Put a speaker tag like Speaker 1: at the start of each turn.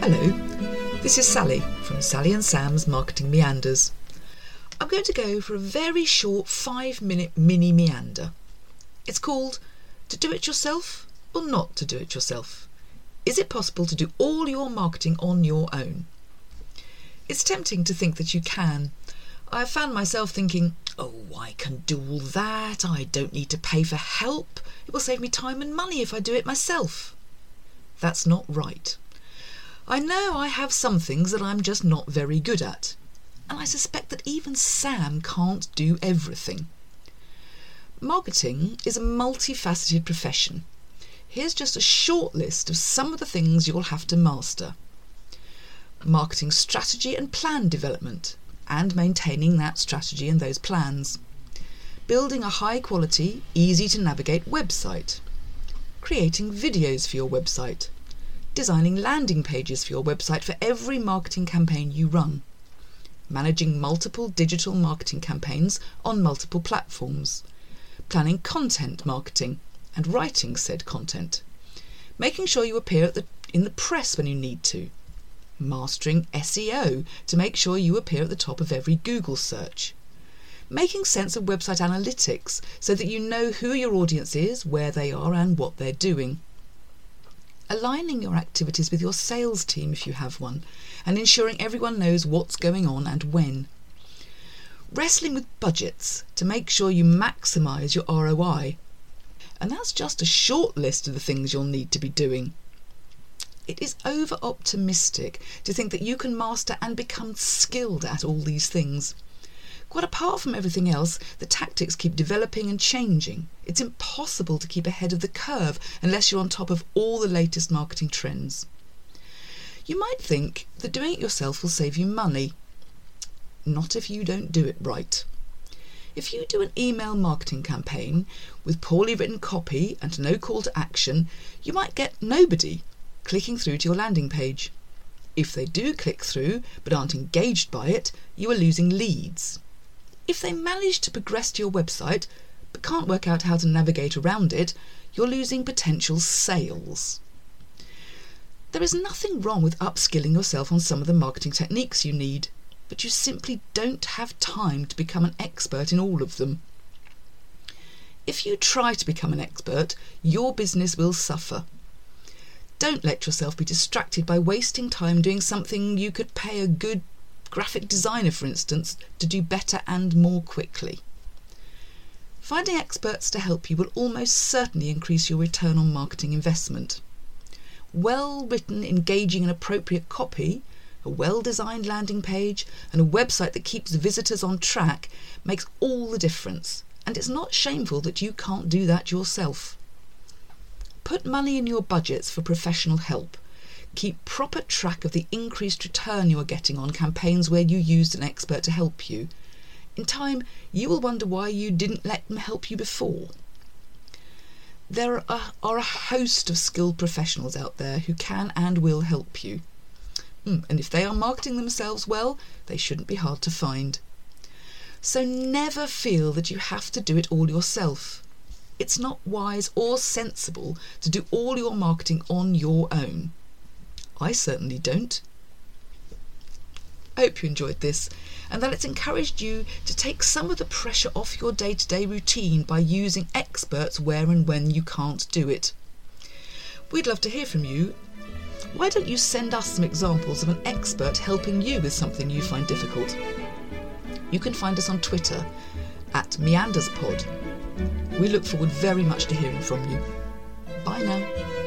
Speaker 1: Hello, this is Sally from Sally and Sam's Marketing Meanders. I'm going to go for a very short five minute mini meander. It's called To Do It Yourself or Not to Do It Yourself. Is it possible to do all your marketing on your own? It's tempting to think that you can. I have found myself thinking, oh, I can do all that. I don't need to pay for help. It will save me time and money if I do it myself. That's not right. I know I have some things that I'm just not very good at, and I suspect that even Sam can't do everything. Marketing is a multifaceted profession. Here's just a short list of some of the things you'll have to master marketing strategy and plan development, and maintaining that strategy and those plans, building a high quality, easy to navigate website, creating videos for your website. Designing landing pages for your website for every marketing campaign you run, managing multiple digital marketing campaigns on multiple platforms, planning content marketing and writing said content, making sure you appear the, in the press when you need to, mastering SEO to make sure you appear at the top of every Google search, making sense of website analytics so that you know who your audience is, where they are, and what they're doing aligning your activities with your sales team if you have one, and ensuring everyone knows what's going on and when. Wrestling with budgets to make sure you maximise your ROI. And that's just a short list of the things you'll need to be doing. It is over optimistic to think that you can master and become skilled at all these things. Quite apart from everything else, the tactics keep developing and changing. It's impossible to keep ahead of the curve unless you're on top of all the latest marketing trends. You might think that doing it yourself will save you money. Not if you don't do it right. If you do an email marketing campaign with poorly written copy and no call to action, you might get nobody clicking through to your landing page. If they do click through but aren't engaged by it, you are losing leads. If they manage to progress to your website but can't work out how to navigate around it, you're losing potential sales. There is nothing wrong with upskilling yourself on some of the marketing techniques you need, but you simply don't have time to become an expert in all of them. If you try to become an expert, your business will suffer. Don't let yourself be distracted by wasting time doing something you could pay a good graphic designer, for instance, to do better and more quickly. Finding experts to help you will almost certainly increase your return on marketing investment. Well written, engaging, and appropriate copy, a well designed landing page, and a website that keeps visitors on track makes all the difference, and it's not shameful that you can't do that yourself. Put money in your budgets for professional help Keep proper track of the increased return you are getting on campaigns where you used an expert to help you. In time, you will wonder why you didn't let them help you before. There are, are a host of skilled professionals out there who can and will help you. Mm, and if they are marketing themselves well, they shouldn't be hard to find. So never feel that you have to do it all yourself. It's not wise or sensible to do all your marketing on your own. I certainly don't. I hope you enjoyed this and that it's encouraged you to take some of the pressure off your day to day routine by using experts where and when you can't do it. We'd love to hear from you. Why don't you send us some examples of an expert helping you with something you find difficult? You can find us on Twitter at MeandersPod. We look forward very much to hearing from you. Bye now.